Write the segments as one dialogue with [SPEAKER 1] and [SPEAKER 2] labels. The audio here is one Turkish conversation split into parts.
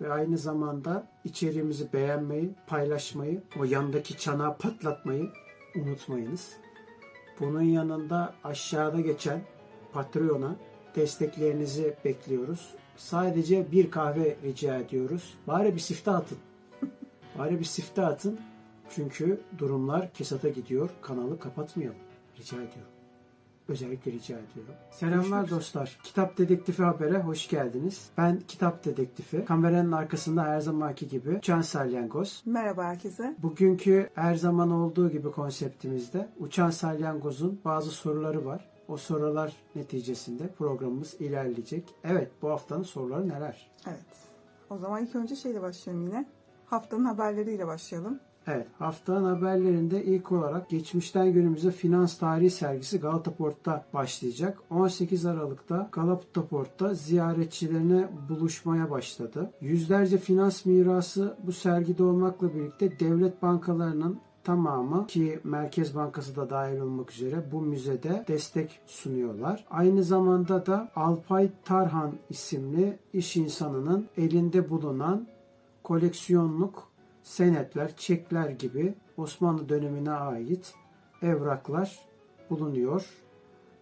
[SPEAKER 1] ve aynı zamanda içeriğimizi beğenmeyi, paylaşmayı, o yandaki çanağı patlatmayı unutmayınız. Bunun yanında aşağıda geçen Patreon'a desteklerinizi bekliyoruz. Sadece bir kahve rica ediyoruz. Bari bir sifte atın. Bari bir sifte atın. Çünkü durumlar kesata gidiyor. Kanalı kapatmayalım. Rica ediyorum. Özellikle rica ediyorum. Selamlar dostlar. Kitap Dedektifi Haber'e hoş geldiniz. Ben Kitap Dedektifi. Kameranın arkasında her zamanki gibi Uçan Salyangoz.
[SPEAKER 2] Merhaba herkese.
[SPEAKER 1] Bugünkü her zaman olduğu gibi konseptimizde Uçan Salyangoz'un bazı soruları var. O sorular neticesinde programımız ilerleyecek. Evet bu haftanın soruları neler?
[SPEAKER 2] Evet. O zaman ilk önce şeyle başlayalım yine. Haftanın haberleriyle başlayalım.
[SPEAKER 1] Evet, haftanın haberlerinde ilk olarak geçmişten günümüze finans tarihi sergisi Galata Port'ta başlayacak. 18 Aralık'ta Galata Port'ta ziyaretçilerine buluşmaya başladı. Yüzlerce finans mirası bu sergide olmakla birlikte devlet bankalarının tamamı ki Merkez Bankası da dahil olmak üzere bu müzede destek sunuyorlar. Aynı zamanda da Alpay Tarhan isimli iş insanının elinde bulunan koleksiyonluk senetler, çekler gibi Osmanlı dönemine ait evraklar bulunuyor.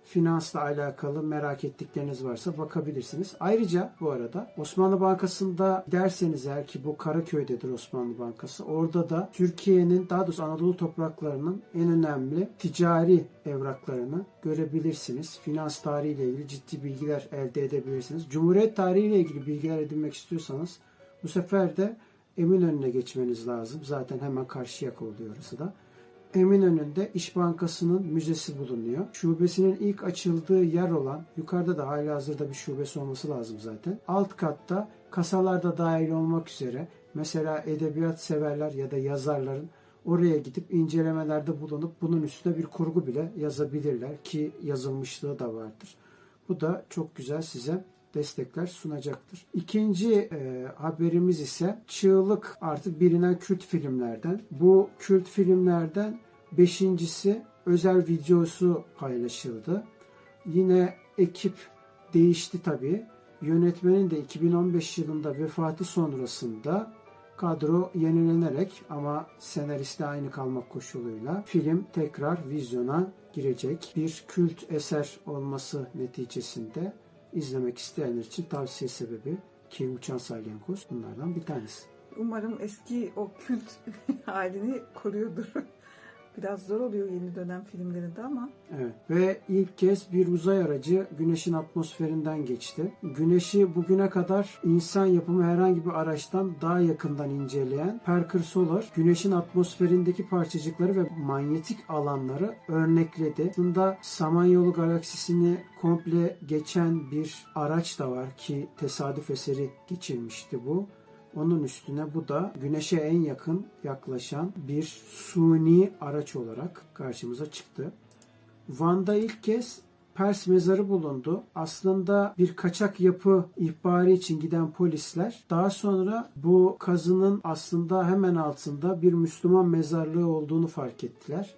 [SPEAKER 1] Finansla alakalı merak ettikleriniz varsa bakabilirsiniz. Ayrıca bu arada Osmanlı Bankası'nda derseniz eğer ki bu Karaköy'dedir Osmanlı Bankası. Orada da Türkiye'nin daha doğrusu Anadolu topraklarının en önemli ticari evraklarını görebilirsiniz. Finans tarihiyle ilgili ciddi bilgiler elde edebilirsiniz. Cumhuriyet tarihiyle ilgili bilgiler edinmek istiyorsanız bu sefer de Eminönü'ne geçmeniz lazım. Zaten hemen karşı yaka orası da. Eminönü'nde İş Bankası'nın müzesi bulunuyor. Şubesinin ilk açıldığı yer olan, yukarıda da hala hazırda bir şubesi olması lazım zaten. Alt katta kasalarda dahil olmak üzere mesela edebiyat severler ya da yazarların oraya gidip incelemelerde bulunup bunun üstüne bir kurgu bile yazabilirler ki yazılmışlığı da vardır. Bu da çok güzel size destekler sunacaktır. İkinci e, haberimiz ise Çığlık artık bilinen kült filmlerden. Bu kült filmlerden beşincisi özel videosu paylaşıldı. Yine ekip değişti tabii. Yönetmenin de 2015 yılında vefatı sonrasında kadro yenilenerek ama senariste aynı kalmak koşuluyla film tekrar vizyona girecek. Bir kült eser olması neticesinde izlemek isteyenler için tavsiye sebebi ki Uçan Salyangoz bunlardan bir tanesi.
[SPEAKER 2] Umarım eski o kült halini koruyordur. Biraz zor oluyor yeni dönem filmlerinde ama.
[SPEAKER 1] Evet ve ilk kez bir uzay aracı Güneş'in atmosferinden geçti. Güneş'i bugüne kadar insan yapımı herhangi bir araçtan daha yakından inceleyen Parker Solar, Güneş'in atmosferindeki parçacıkları ve manyetik alanları örnekledi. Aslında Samanyolu galaksisini komple geçen bir araç da var ki tesadüf eseri geçilmişti bu. Onun üstüne bu da güneşe en yakın yaklaşan bir suni araç olarak karşımıza çıktı. Van'da ilk kez Pers mezarı bulundu. Aslında bir kaçak yapı ihbarı için giden polisler daha sonra bu kazının aslında hemen altında bir Müslüman mezarlığı olduğunu fark ettiler.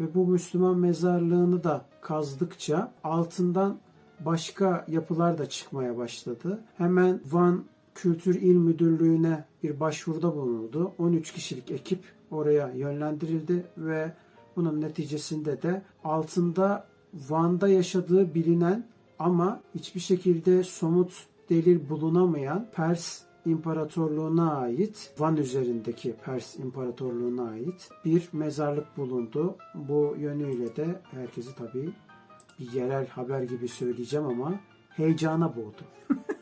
[SPEAKER 1] Ve bu Müslüman mezarlığını da kazdıkça altından başka yapılar da çıkmaya başladı. Hemen Van Kültür İl Müdürlüğü'ne bir başvuruda bulunuldu. 13 kişilik ekip oraya yönlendirildi ve bunun neticesinde de altında Van'da yaşadığı bilinen ama hiçbir şekilde somut delil bulunamayan Pers İmparatorluğu'na ait, Van üzerindeki Pers İmparatorluğu'na ait bir mezarlık bulundu. Bu yönüyle de herkesi tabii bir yerel haber gibi söyleyeceğim ama heyecana boğdu.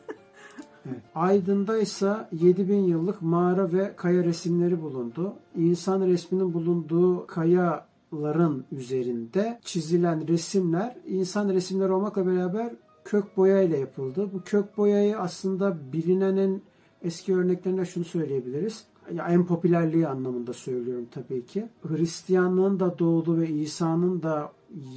[SPEAKER 1] Evet. Aydın'da ise 7000 yıllık mağara ve kaya resimleri bulundu. İnsan resminin bulunduğu kayaların üzerinde çizilen resimler insan resimleri olmakla beraber kök boya ile yapıldı. Bu kök boyayı aslında bilinenin eski örneklerinde şunu söyleyebiliriz. Ya en popülerliği anlamında söylüyorum tabii ki. Hristiyanlığın da doğduğu ve İsa'nın da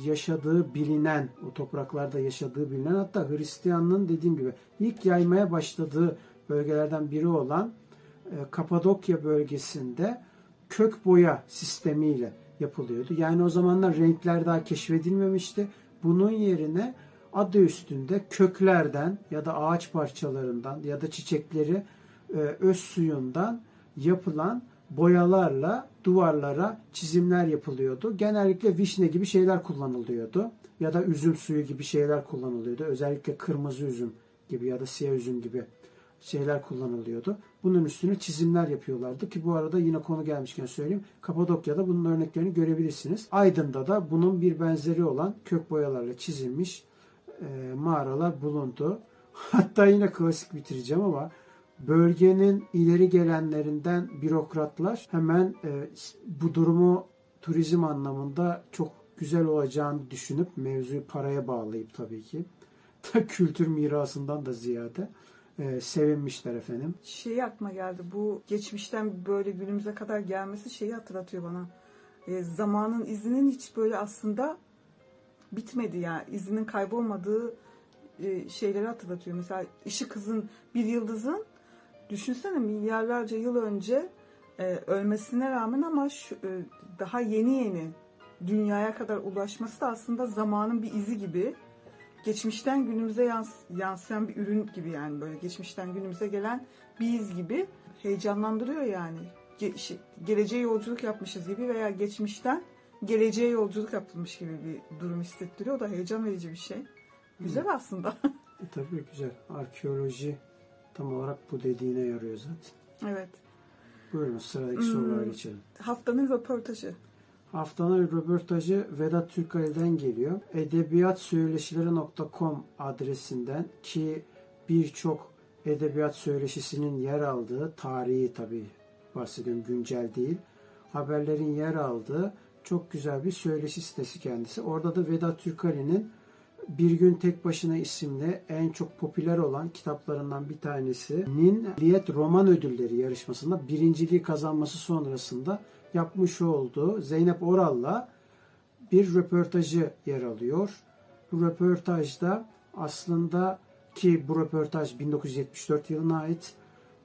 [SPEAKER 1] yaşadığı bilinen, o topraklarda yaşadığı bilinen hatta Hristiyanlığın dediğim gibi ilk yaymaya başladığı bölgelerden biri olan e, Kapadokya bölgesinde kök boya sistemiyle yapılıyordu. Yani o zamanlar renkler daha keşfedilmemişti. Bunun yerine adı üstünde köklerden ya da ağaç parçalarından ya da çiçekleri e, öz suyundan yapılan boyalarla duvarlara çizimler yapılıyordu. Genellikle vişne gibi şeyler kullanılıyordu. Ya da üzüm suyu gibi şeyler kullanılıyordu. Özellikle kırmızı üzüm gibi ya da siyah üzüm gibi şeyler kullanılıyordu. Bunun üstüne çizimler yapıyorlardı ki bu arada yine konu gelmişken söyleyeyim. Kapadokya'da bunun örneklerini görebilirsiniz. Aydın'da da bunun bir benzeri olan kök boyalarla çizilmiş e, mağaralar bulundu. Hatta yine klasik bitireceğim ama bölgenin ileri gelenlerinden bürokratlar hemen e, bu durumu turizm anlamında çok güzel olacağını düşünüp mevzuyu paraya bağlayıp tabii ki da kültür mirasından da ziyade e, sevinmişler efendim.
[SPEAKER 2] Şey aklıma geldi. Bu geçmişten böyle günümüze kadar gelmesi şeyi hatırlatıyor bana. E, zamanın izinin hiç böyle aslında bitmedi yani. izinin kaybolmadığı e, şeyleri hatırlatıyor. Mesela ışık hızın bir yıldızın düşünsene milyarlarca yıl önce e, ölmesine rağmen ama şu, e, daha yeni yeni dünyaya kadar ulaşması da aslında zamanın bir izi gibi. Geçmişten günümüze yans, yansıyan bir ürün gibi yani böyle geçmişten günümüze gelen bir iz gibi heyecanlandırıyor yani. Ge- şey, geleceğe yolculuk yapmışız gibi veya geçmişten geleceğe yolculuk yapılmış gibi bir durum hissettiriyor. O da heyecan verici bir şey. Güzel Hı. aslında.
[SPEAKER 1] E, tabii güzel. Arkeoloji tam olarak bu dediğine yarıyor zaten.
[SPEAKER 2] Evet.
[SPEAKER 1] Buyurun sıradaki hmm. sorulara geçelim.
[SPEAKER 2] Haftanın röportajı.
[SPEAKER 1] Haftanın röportajı Vedat Türkali'den geliyor. Edebiyatsöyleşileri.com adresinden ki birçok edebiyat söyleşisinin yer aldığı tarihi tabii bahsediyorum güncel değil. Haberlerin yer aldığı çok güzel bir söyleşi sitesi kendisi. Orada da Vedat Türkali'nin Bir Gün Tek Başına isimli en çok popüler olan kitaplarından bir tanesinin Liyet Roman Ödülleri yarışmasında birinciliği kazanması sonrasında yapmış olduğu Zeynep Oral'la bir röportajı yer alıyor. Bu röportajda aslında ki bu röportaj 1974 yılına ait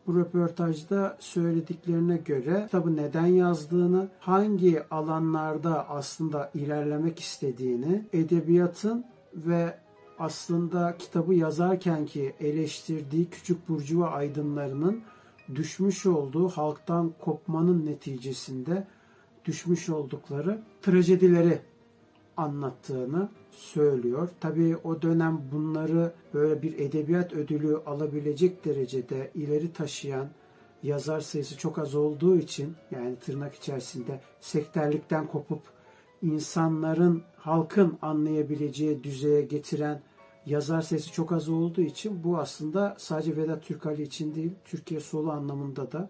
[SPEAKER 1] bu röportajda söylediklerine göre kitabı neden yazdığını, hangi alanlarda aslında ilerlemek istediğini, edebiyatın ve aslında kitabı yazarken ki eleştirdiği küçük burcuva aydınlarının düşmüş olduğu halktan kopmanın neticesinde düşmüş oldukları trajedileri anlattığını söylüyor. Tabii o dönem bunları böyle bir edebiyat ödülü alabilecek derecede ileri taşıyan yazar sayısı çok az olduğu için yani tırnak içerisinde sektörlükten kopup insanların, halkın anlayabileceği düzeye getiren yazar sayısı çok az olduğu için bu aslında sadece Vedat Türkali için değil, Türkiye solu anlamında da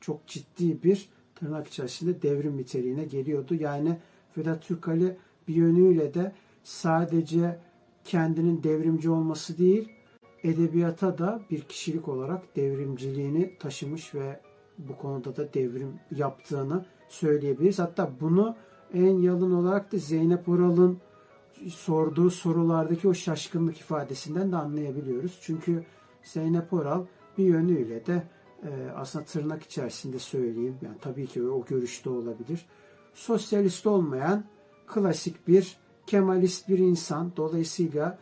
[SPEAKER 1] çok ciddi bir tırnak içerisinde devrim niteliğine geliyordu. Yani Vedat Türkali bir yönüyle de sadece kendinin devrimci olması değil, edebiyata da bir kişilik olarak devrimciliğini taşımış ve bu konuda da devrim yaptığını söyleyebiliriz. Hatta bunu en yalın olarak da Zeynep Oral'ın sorduğu sorulardaki o şaşkınlık ifadesinden de anlayabiliyoruz. Çünkü Zeynep Oral bir yönüyle de e, aslında tırnak içerisinde söyleyeyim, yani tabii ki o görüşte olabilir. Sosyalist olmayan klasik bir Kemalist bir insan. Dolayısıyla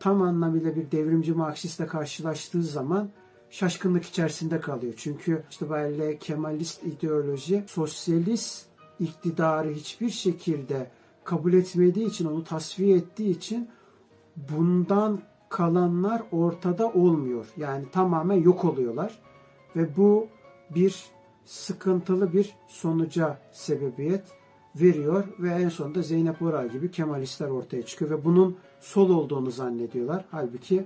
[SPEAKER 1] tam anlamıyla bir devrimci Marksistle karşılaştığı zaman şaşkınlık içerisinde kalıyor. Çünkü işte böyle Kemalist ideoloji sosyalist iktidarı hiçbir şekilde kabul etmediği için, onu tasfiye ettiği için bundan kalanlar ortada olmuyor. Yani tamamen yok oluyorlar. ve bu bir sıkıntılı bir sonuca sebebiyet veriyor ve en sonunda Zeynep Oral gibi Kemalistler ortaya çıkıyor ve bunun sol olduğunu zannediyorlar. Halbuki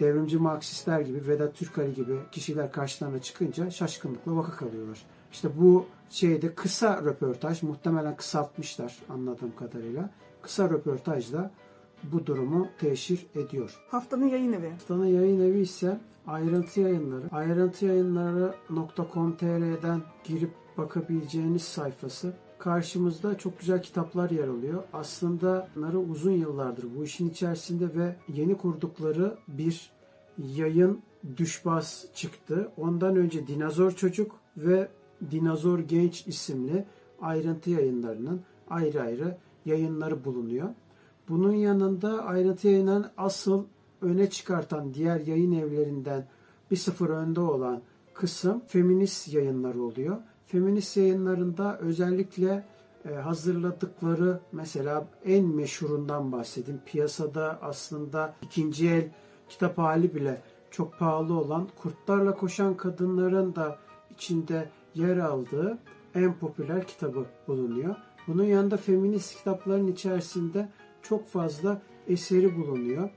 [SPEAKER 1] devrimci Marksistler gibi Vedat Türkali gibi kişiler karşılarına çıkınca şaşkınlıkla vaka kalıyorlar. İşte bu şeyde kısa röportaj muhtemelen kısaltmışlar anladığım kadarıyla. Kısa röportajla bu durumu teşhir ediyor.
[SPEAKER 2] Haftanın yayın evi.
[SPEAKER 1] Haftanın yayın evi ise ayrıntı yayınları. Ayrıntı yayınları.com.tr'den girip bakabileceğiniz sayfası. Karşımızda çok güzel kitaplar yer alıyor. Aslında bunları uzun yıllardır bu işin içerisinde ve yeni kurdukları bir yayın düşbaz çıktı. Ondan önce Dinozor Çocuk ve Dinozor Genç isimli ayrıntı yayınlarının ayrı ayrı yayınları bulunuyor. Bunun yanında ayrıntı yayınların asıl öne çıkartan diğer yayın evlerinden bir sıfır önde olan kısım feminist yayınları oluyor. Feminist yayınlarında özellikle e, hazırladıkları mesela en meşhurundan bahsedeyim. Piyasada aslında ikinci el kitap hali bile çok pahalı olan Kurtlarla Koşan Kadınların da içinde yer aldığı en popüler kitabı bulunuyor. Bunun yanında feminist kitapların içerisinde çok fazla eseri bulunuyor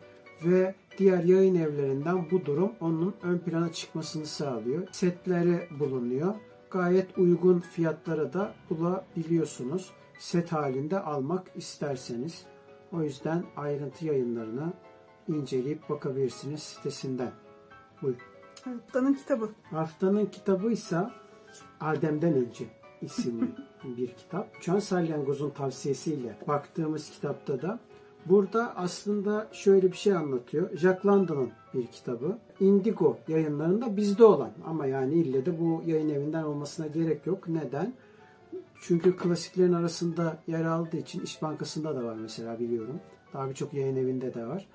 [SPEAKER 1] ve diğer yayın evlerinden bu durum onun ön plana çıkmasını sağlıyor. Setleri bulunuyor. Gayet uygun fiyatlara da bulabiliyorsunuz. Set halinde almak isterseniz. O yüzden ayrıntı yayınlarını inceleyip bakabilirsiniz sitesinden. Buyurun.
[SPEAKER 2] Haftanın kitabı.
[SPEAKER 1] Haftanın kitabı ise Adem'den Önce isimli bir kitap. Can Salyangoz'un tavsiyesiyle baktığımız kitapta da burada aslında şöyle bir şey anlatıyor. Jack London'ın bir kitabı. Indigo yayınlarında bizde olan ama yani ille de bu yayın evinden olmasına gerek yok. Neden? Çünkü klasiklerin arasında yer aldığı için İş Bankası'nda da var mesela biliyorum. Daha birçok yayın evinde de var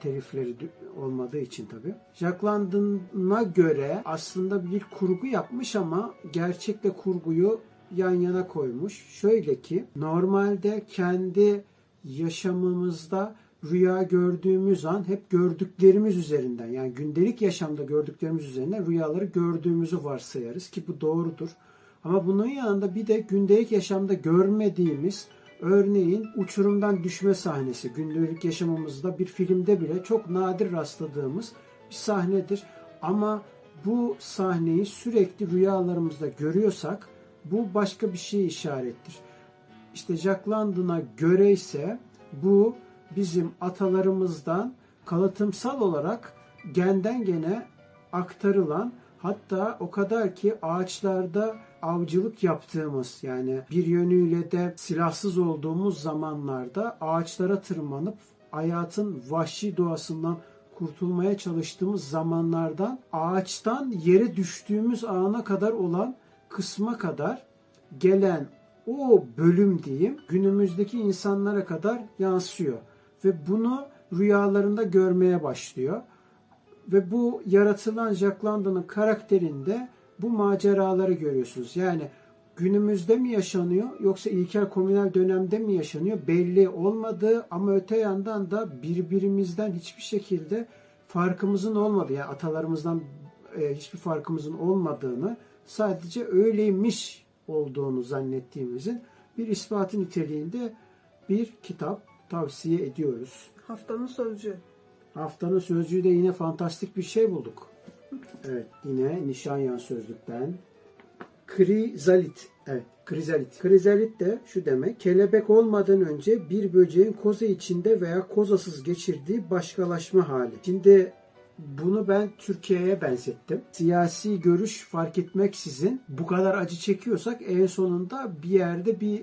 [SPEAKER 1] telifleri olmadığı için tabi. Jack London'a göre aslında bir kurgu yapmış ama gerçekle kurguyu yan yana koymuş. Şöyle ki normalde kendi yaşamımızda rüya gördüğümüz an hep gördüklerimiz üzerinden yani gündelik yaşamda gördüklerimiz üzerinden rüyaları gördüğümüzü varsayarız ki bu doğrudur. Ama bunun yanında bir de gündelik yaşamda görmediğimiz Örneğin uçurumdan düşme sahnesi gündelik yaşamımızda bir filmde bile çok nadir rastladığımız bir sahnedir. Ama bu sahneyi sürekli rüyalarımızda görüyorsak bu başka bir şey işarettir. İşte Jack London'a göre ise bu bizim atalarımızdan kalıtımsal olarak genden gene aktarılan hatta o kadar ki ağaçlarda avcılık yaptığımız yani bir yönüyle de silahsız olduğumuz zamanlarda ağaçlara tırmanıp hayatın vahşi doğasından kurtulmaya çalıştığımız zamanlardan ağaçtan yere düştüğümüz ana kadar olan kısma kadar gelen o bölüm diyeyim günümüzdeki insanlara kadar yansıyor ve bunu rüyalarında görmeye başlıyor. Ve bu yaratılan Jack London'ın karakterinde bu maceraları görüyorsunuz. Yani günümüzde mi yaşanıyor yoksa ilkel komünel dönemde mi yaşanıyor belli olmadığı ama öte yandan da birbirimizden hiçbir şekilde farkımızın olmadığı yani atalarımızdan e, hiçbir farkımızın olmadığını sadece öyleymiş olduğunu zannettiğimizin bir ispatı niteliğinde bir kitap tavsiye ediyoruz.
[SPEAKER 2] Haftanın sözcüğü.
[SPEAKER 1] Haftanın sözcüğü de yine fantastik bir şey bulduk. Evet yine Nişanyan sözlükten. Krizalit. Evet krizalit. Krizalit de şu demek. Kelebek olmadan önce bir böceğin koza içinde veya kozasız geçirdiği başkalaşma hali. Şimdi bunu ben Türkiye'ye benzettim. Siyasi görüş fark etmeksizin bu kadar acı çekiyorsak en sonunda bir yerde bir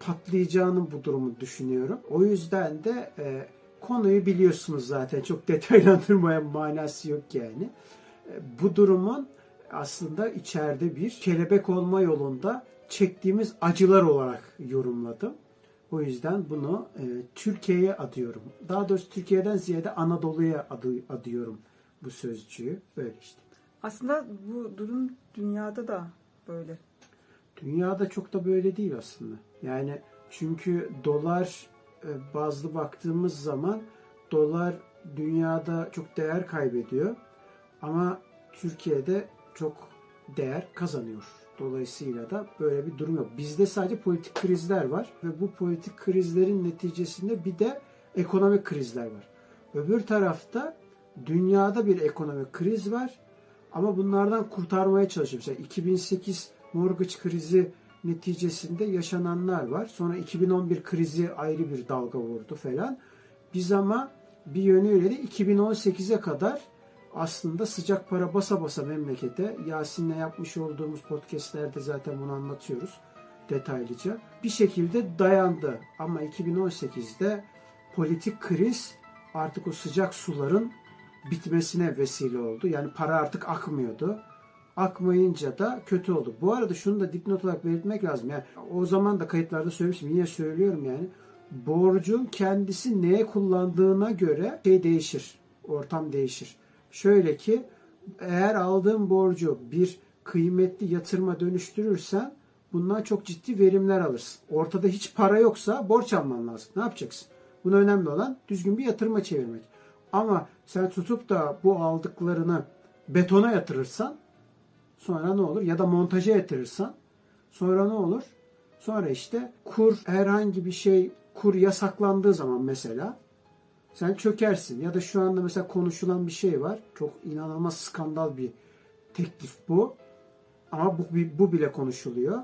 [SPEAKER 1] patlayacağını bu durumu düşünüyorum. O yüzden de e, konuyu biliyorsunuz zaten. Çok detaylandırmaya manası yok yani. E, bu durumun aslında içeride bir kelebek olma yolunda çektiğimiz acılar olarak yorumladım. O yüzden bunu e, Türkiye'ye adıyorum. Daha doğrusu Türkiye'den ziyade Anadolu'ya adı, adıyorum bu sözcüğü. Böyle işte.
[SPEAKER 2] Aslında bu durum dünyada da böyle.
[SPEAKER 1] Dünyada çok da böyle değil aslında. Yani çünkü dolar e, bazlı baktığımız zaman dolar dünyada çok değer kaybediyor. Ama Türkiye'de çok değer kazanıyor. Dolayısıyla da böyle bir durum yok. Bizde sadece politik krizler var ve bu politik krizlerin neticesinde bir de ekonomik krizler var. Öbür tarafta dünyada bir ekonomik kriz var ama bunlardan kurtarmaya çalışıyor. Mesela 2008 mortgage krizi neticesinde yaşananlar var. Sonra 2011 krizi ayrı bir dalga vurdu falan. Biz ama bir yönüyle de 2018'e kadar aslında sıcak para basa basa memlekete Yasin'le yapmış olduğumuz podcastlerde zaten bunu anlatıyoruz detaylıca. Bir şekilde dayandı ama 2018'de politik kriz artık o sıcak suların bitmesine vesile oldu. Yani para artık akmıyordu. Akmayınca da kötü oldu. Bu arada şunu da dipnot olarak belirtmek lazım. Yani o zaman da kayıtlarda söylemiştim. Yine söylüyorum yani. Borcun kendisi neye kullandığına göre şey değişir. Ortam değişir. Şöyle ki eğer aldığın borcu bir kıymetli yatırıma dönüştürürsen bundan çok ciddi verimler alırsın. Ortada hiç para yoksa borç alman lazım. Ne yapacaksın? Buna önemli olan düzgün bir yatırıma çevirmek. Ama sen tutup da bu aldıklarını betona yatırırsan sonra ne olur? Ya da montaja yatırırsan sonra ne olur? Sonra işte kur herhangi bir şey kur yasaklandığı zaman mesela sen çökersin. Ya da şu anda mesela konuşulan bir şey var. Çok inanılmaz skandal bir teklif bu. Ama bu, bu bile konuşuluyor.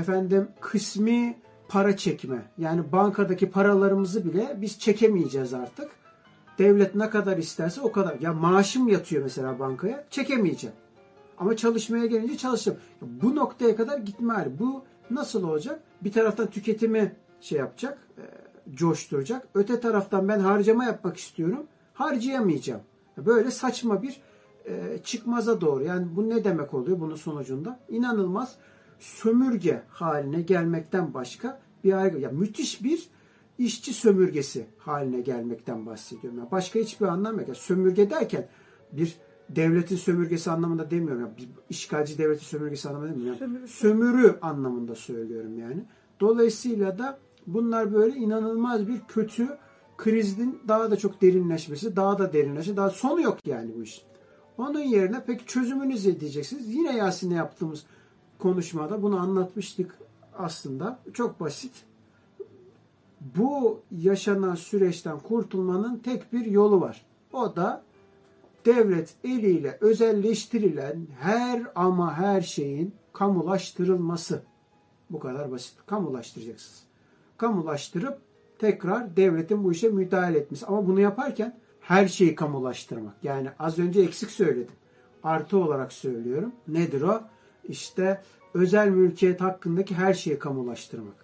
[SPEAKER 1] Efendim kısmi para çekme. Yani bankadaki paralarımızı bile biz çekemeyeceğiz artık. Devlet ne kadar isterse o kadar. Ya maaşım yatıyor mesela bankaya. Çekemeyeceğim. Ama çalışmaya gelince çalışacağım. Bu noktaya kadar gitme hali. Bu nasıl olacak? Bir taraftan tüketimi şey yapacak, e, coşturacak. Öte taraftan ben harcama yapmak istiyorum. Harcayamayacağım. Böyle saçma bir e, çıkmaza doğru. Yani bu ne demek oluyor bunun sonucunda? İnanılmaz sömürge haline gelmekten başka bir ayrı. Ya müthiş bir işçi sömürgesi haline gelmekten bahsediyorum. Yani başka hiçbir anlam yok. Yani sömürge derken bir devletin sömürgesi anlamında demiyorum. Yani bir işgalci devletin sömürgesi anlamında demiyorum. Yani sömürü anlamında söylüyorum yani. Dolayısıyla da bunlar böyle inanılmaz bir kötü krizin daha da çok derinleşmesi, daha da derinleşmesi, daha sonu yok yani bu iş. Onun yerine peki çözümünüz ne diyeceksiniz? Yine Yasin'le yaptığımız konuşmada bunu anlatmıştık aslında. Çok basit. Bu yaşanan süreçten kurtulmanın tek bir yolu var. O da devlet eliyle özelleştirilen her ama her şeyin kamulaştırılması. Bu kadar basit. Kamulaştıracaksınız. Kamulaştırıp tekrar devletin bu işe müdahale etmesi. Ama bunu yaparken her şeyi kamulaştırmak. Yani az önce eksik söyledim. Artı olarak söylüyorum. Nedir o? İşte özel mülkiyet hakkındaki her şeyi kamulaştırmak.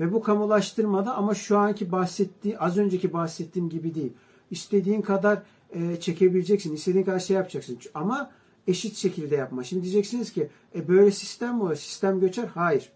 [SPEAKER 1] Ve bu kamulaştırmada ama şu anki bahsettiği, az önceki bahsettiğim gibi değil. İstediğin kadar e, çekebileceksin, istediğin kadar şey yapacaksın. Ama eşit şekilde yapma. Şimdi diyeceksiniz ki e, böyle sistem mi olur? Sistem göçer. Hayır.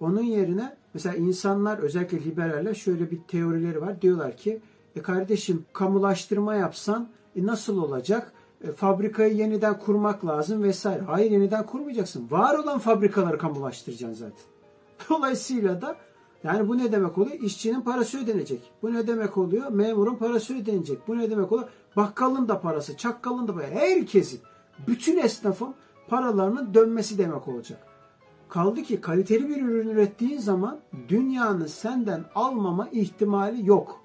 [SPEAKER 1] Onun yerine mesela insanlar özellikle liberaller şöyle bir teorileri var. Diyorlar ki e kardeşim kamulaştırma yapsan e, nasıl olacak? E, fabrikayı yeniden kurmak lazım vesaire. Hayır yeniden kurmayacaksın. Var olan fabrikaları kamulaştıracaksın zaten. Dolayısıyla da yani bu ne demek oluyor? İşçinin parası ödenecek. Bu ne demek oluyor? Memurun parası ödenecek. Bu ne demek oluyor? Bakkalın da parası, çakkalın da parası. Herkesin, bütün esnafın paralarının dönmesi demek olacak. Kaldı ki kaliteli bir ürün ürettiğin zaman dünyanın senden almama ihtimali yok.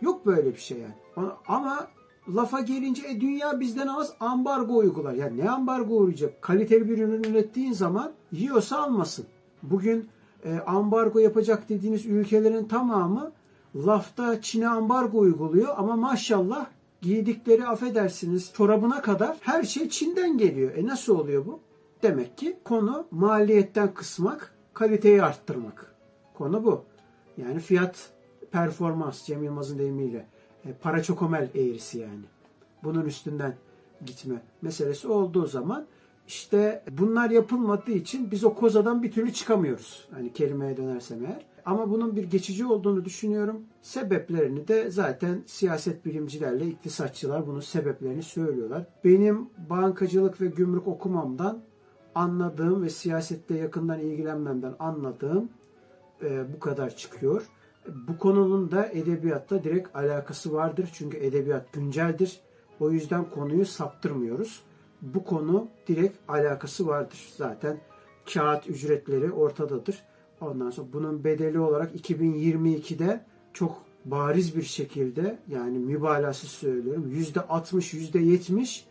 [SPEAKER 1] Yok böyle bir şey yani. Ama lafa gelince e, dünya bizden az ambargo uygular. Yani ne ambargo uygulayacak? Kaliteli bir ürün ürettiğin zaman yiyorsa almasın. Bugün e, ambargo yapacak dediğiniz ülkelerin tamamı lafta Çin'e ambargo uyguluyor ama maşallah giydikleri affedersiniz çorabına kadar her şey Çin'den geliyor. E nasıl oluyor bu? Demek ki konu maliyetten kısmak, kaliteyi arttırmak. Konu bu. Yani fiyat performans Cem Yılmaz'ın deyimiyle e, para çokomel eğrisi yani. Bunun üstünden gitme meselesi olduğu zaman işte bunlar yapılmadığı için biz o kozadan bir türlü çıkamıyoruz. Hani kelimeye dönersem eğer. Ama bunun bir geçici olduğunu düşünüyorum. Sebeplerini de zaten siyaset bilimcilerle iktisatçılar bunun sebeplerini söylüyorlar. Benim bankacılık ve gümrük okumamdan anladığım ve siyasette yakından ilgilenmemden anladığım e, bu kadar çıkıyor. Bu konunun da edebiyatta direkt alakası vardır. Çünkü edebiyat günceldir. O yüzden konuyu saptırmıyoruz. bu konu direkt alakası vardır. Zaten kağıt ücretleri ortadadır. Ondan sonra bunun bedeli olarak 2022'de çok bariz bir şekilde yani mübalağasız söylüyorum %60 %70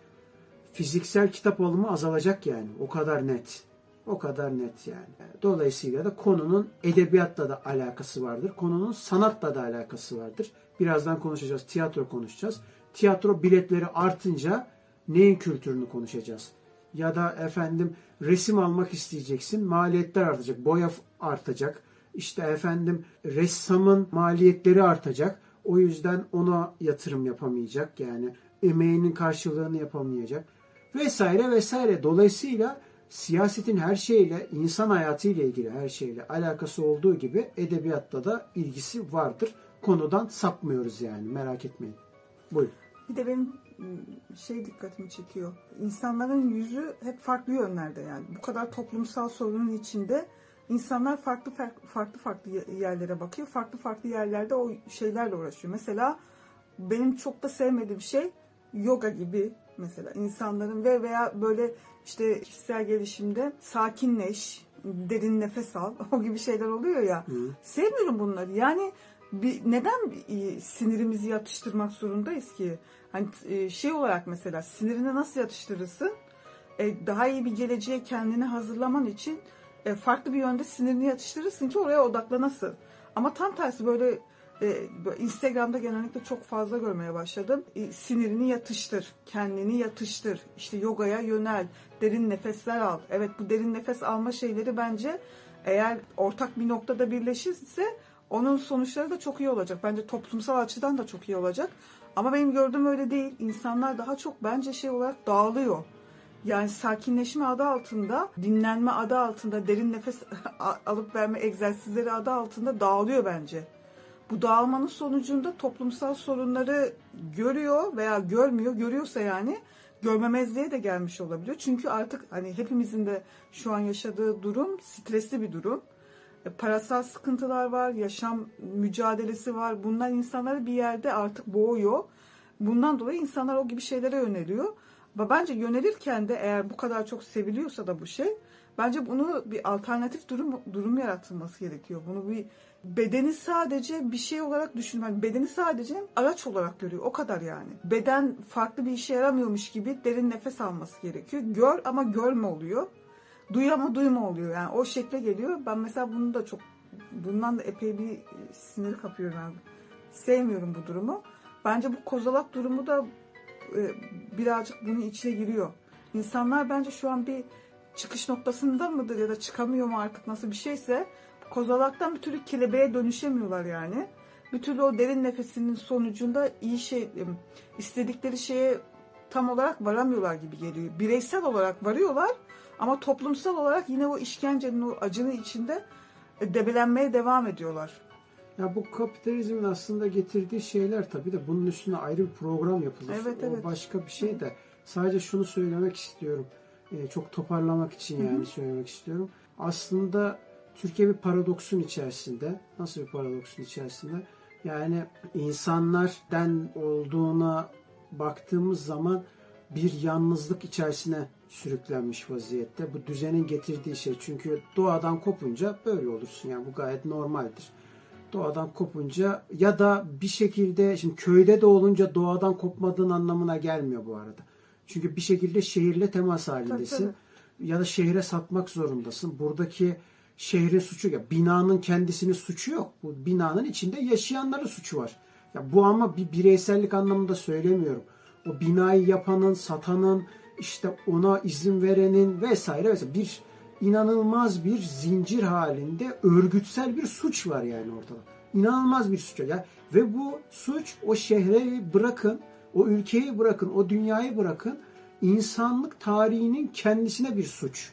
[SPEAKER 1] fiziksel kitap alımı azalacak yani. O kadar net. O kadar net yani. Dolayısıyla da konunun edebiyatla da alakası vardır. Konunun sanatla da alakası vardır. Birazdan konuşacağız. Tiyatro konuşacağız. Tiyatro biletleri artınca neyin kültürünü konuşacağız? Ya da efendim resim almak isteyeceksin. Maliyetler artacak. Boya artacak. İşte efendim ressamın maliyetleri artacak. O yüzden ona yatırım yapamayacak. Yani emeğinin karşılığını yapamayacak. Vesaire vesaire. Dolayısıyla siyasetin her şeyle, insan hayatıyla ilgili her şeyle alakası olduğu gibi edebiyatta da ilgisi vardır. Konudan sapmıyoruz yani merak etmeyin. Buyurun.
[SPEAKER 2] Bir de benim ım, şey dikkatimi çekiyor. İnsanların yüzü hep farklı yönlerde yani. Bu kadar toplumsal sorunun içinde insanlar farklı farklı farklı yerlere bakıyor. Farklı farklı yerlerde o şeylerle uğraşıyor. Mesela benim çok da sevmediğim şey yoga gibi mesela insanların ve veya böyle işte kişisel gelişimde sakinleş, derin nefes al o gibi şeyler oluyor ya.
[SPEAKER 1] Hı.
[SPEAKER 2] Sevmiyorum bunları. Yani bir, neden e, sinirimizi yatıştırmak zorundayız ki? Hani e, şey olarak mesela sinirini nasıl yatıştırırsın? E, daha iyi bir geleceğe kendini hazırlaman için farklı bir yönde sinirini yatıştırırsın ki oraya odaklanasın. Ama tam tersi böyle e, Instagram'da genellikle çok fazla görmeye başladım. E, sinirini yatıştır, kendini yatıştır, işte yogaya yönel, derin nefesler al. Evet bu derin nefes alma şeyleri bence eğer ortak bir noktada birleşirse onun sonuçları da çok iyi olacak. Bence toplumsal açıdan da çok iyi olacak. Ama benim gördüğüm öyle değil. İnsanlar daha çok bence şey olarak dağılıyor. Yani sakinleşme adı altında, dinlenme adı altında, derin nefes alıp verme egzersizleri adı altında dağılıyor bence. Bu dağılmanın sonucunda toplumsal sorunları görüyor veya görmüyor. Görüyorsa yani görmemezliğe de gelmiş olabiliyor. Çünkü artık hani hepimizin de şu an yaşadığı durum stresli bir durum. E, Parasal sıkıntılar var, yaşam mücadelesi var. Bunlar insanları bir yerde artık boğuyor. Bundan dolayı insanlar o gibi şeylere yöneliyor. Ve bence yönelirken de eğer bu kadar çok seviliyorsa da bu şey, bence bunu bir alternatif durum durum yaratılması gerekiyor. Bunu bir bedeni sadece bir şey olarak düşünmen, bedeni sadece araç olarak görüyor. O kadar yani. Beden farklı bir işe yaramıyormuş gibi derin nefes alması gerekiyor. Gör ama görme oluyor. Duy ama duyma oluyor. Yani o şekle geliyor. Ben mesela bunu da çok bundan da epey bir sinir kapıyorum abi. Sevmiyorum bu durumu. Bence bu kozalak durumu da e, birazcık bunun içine giriyor. İnsanlar bence şu an bir çıkış noktasında mıdır ya da çıkamıyor mu artık nasıl bir şeyse kozalaktan bir türlü kelebeğe dönüşemiyorlar yani. Bir türlü o derin nefesinin sonucunda iyi şey istedikleri şeye tam olarak varamıyorlar gibi geliyor. Bireysel olarak varıyorlar ama toplumsal olarak yine o işkencenin o acının içinde e, debelenmeye devam ediyorlar.
[SPEAKER 1] Ya bu kapitalizmin aslında getirdiği şeyler tabii de bunun üstüne ayrı bir program yapılır.
[SPEAKER 2] Evet,
[SPEAKER 1] o
[SPEAKER 2] evet.
[SPEAKER 1] başka bir şey de. Sadece şunu söylemek istiyorum. Ee, çok toparlamak için yani söylemek istiyorum. Aslında Türkiye bir paradoksun içerisinde. Nasıl bir paradoksun içerisinde? Yani insanlardan olduğuna baktığımız zaman bir yalnızlık içerisine sürüklenmiş vaziyette. Bu düzenin getirdiği şey. Çünkü doğadan kopunca böyle olursun. Yani bu gayet normaldir. Doğadan kopunca ya da bir şekilde şimdi köyde de olunca doğadan kopmadığın anlamına gelmiyor bu arada. Çünkü bir şekilde şehirle temas halindesin.
[SPEAKER 2] tabii.
[SPEAKER 1] Ya da şehre satmak zorundasın. Buradaki şehrin suçu ya binanın kendisinin suçu yok. Bu binanın içinde yaşayanların suçu var. Ya bu ama bir bireysellik anlamında söylemiyorum. O binayı yapanın, satanın, işte ona izin verenin vesaire vesaire bir inanılmaz bir zincir halinde örgütsel bir suç var yani ortada. İnanılmaz bir suç. Ya. Ve bu suç o şehre bırakın, o ülkeyi bırakın, o dünyayı bırakın insanlık tarihinin kendisine bir suç.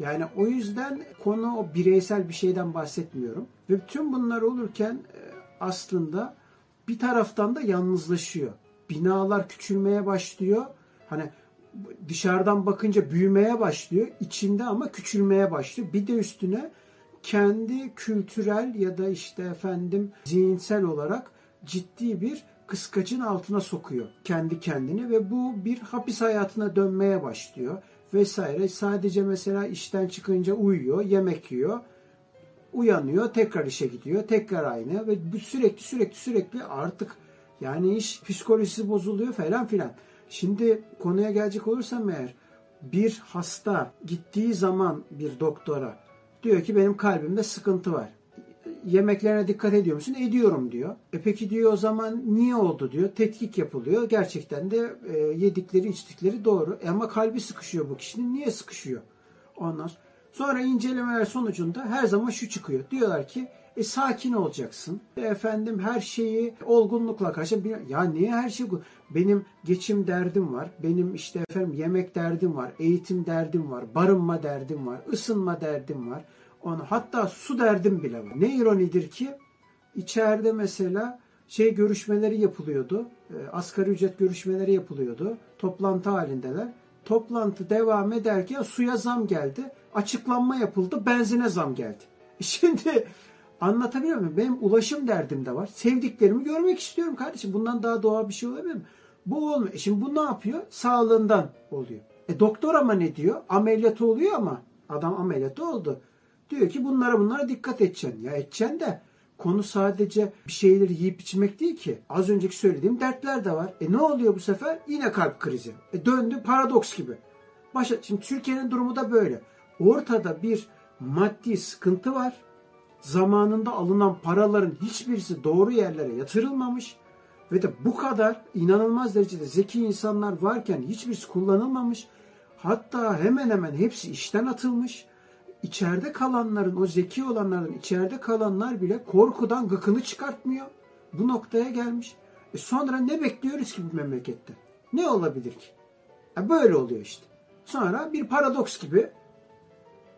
[SPEAKER 1] Yani o yüzden konu o bireysel bir şeyden bahsetmiyorum. Ve tüm bunlar olurken e, aslında bir taraftan da yalnızlaşıyor. Binalar küçülmeye başlıyor. Hani dışarıdan bakınca büyümeye başlıyor. içinde ama küçülmeye başlıyor. Bir de üstüne kendi kültürel ya da işte efendim zihinsel olarak ciddi bir kıskacın altına sokuyor kendi kendini ve bu bir hapis hayatına dönmeye başlıyor vesaire. Sadece mesela işten çıkınca uyuyor, yemek yiyor, uyanıyor, tekrar işe gidiyor, tekrar aynı ve bu sürekli sürekli sürekli artık yani iş psikolojisi bozuluyor falan filan. Şimdi konuya gelecek olursam eğer bir hasta gittiği zaman bir doktora diyor ki benim kalbimde sıkıntı var. Yemeklerine dikkat ediyor musun? Ediyorum diyor. E peki diyor o zaman niye oldu diyor. Tetkik yapılıyor. Gerçekten de e, yedikleri içtikleri doğru. E ama kalbi sıkışıyor bu kişinin. Niye sıkışıyor? Ondan sonra, incelemeler sonucunda her zaman şu çıkıyor. Diyorlar ki e, sakin olacaksın. E, efendim her şeyi olgunlukla karşı. Ya niye her şey Benim geçim derdim var. Benim işte efendim yemek derdim var. Eğitim derdim var. Barınma derdim var. ısınma derdim var. Onu hatta su derdim bile var. Ne ironidir ki içeride mesela şey görüşmeleri yapılıyordu. E, asgari ücret görüşmeleri yapılıyordu. Toplantı halindeler. Toplantı devam ederken suya zam geldi. Açıklanma yapıldı. Benzine zam geldi. Şimdi Anlatabiliyor muyum? Benim ulaşım derdim de var. Sevdiklerimi görmek istiyorum kardeşim. Bundan daha doğal bir şey olabilir mi? Bu olmuyor. E şimdi bu ne yapıyor? Sağlığından oluyor. E doktor ama ne diyor? Ameliyat oluyor ama adam ameliyat oldu. Diyor ki bunlara bunlara dikkat edeceksin. Ya edeceksin de konu sadece bir şeyleri yiyip içmek değil ki. Az önceki söylediğim dertler de var. E ne oluyor bu sefer? Yine kalp krizi. E döndü paradoks gibi. Başa, şimdi Türkiye'nin durumu da böyle. Ortada bir maddi sıkıntı var zamanında alınan paraların hiçbirisi doğru yerlere yatırılmamış ve de bu kadar inanılmaz derecede zeki insanlar varken hiçbirisi kullanılmamış. Hatta hemen hemen hepsi işten atılmış. İçeride kalanların, o zeki olanların içeride kalanlar bile korkudan gıkını çıkartmıyor. Bu noktaya gelmiş. E sonra ne bekliyoruz ki bu memlekette? Ne olabilir ki? E böyle oluyor işte. Sonra bir paradoks gibi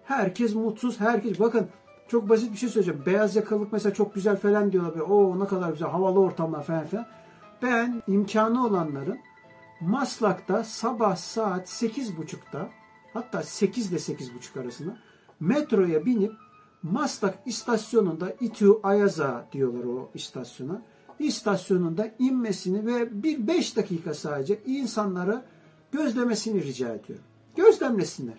[SPEAKER 1] herkes mutsuz, herkes bakın çok basit bir şey söyleyeceğim. Beyaz yakalılık mesela çok güzel falan diyorlar. Böyle, Oo ne kadar güzel havalı ortamlar falan filan. Ben imkanı olanların Maslak'ta sabah saat 8.30'da hatta 8 ile 8.30 arasında metroya binip Maslak istasyonunda İTÜ Ayaza diyorlar o istasyona. İstasyonunda inmesini ve bir 5 dakika sadece insanlara gözlemesini rica ediyorum. Gözlemlesinler.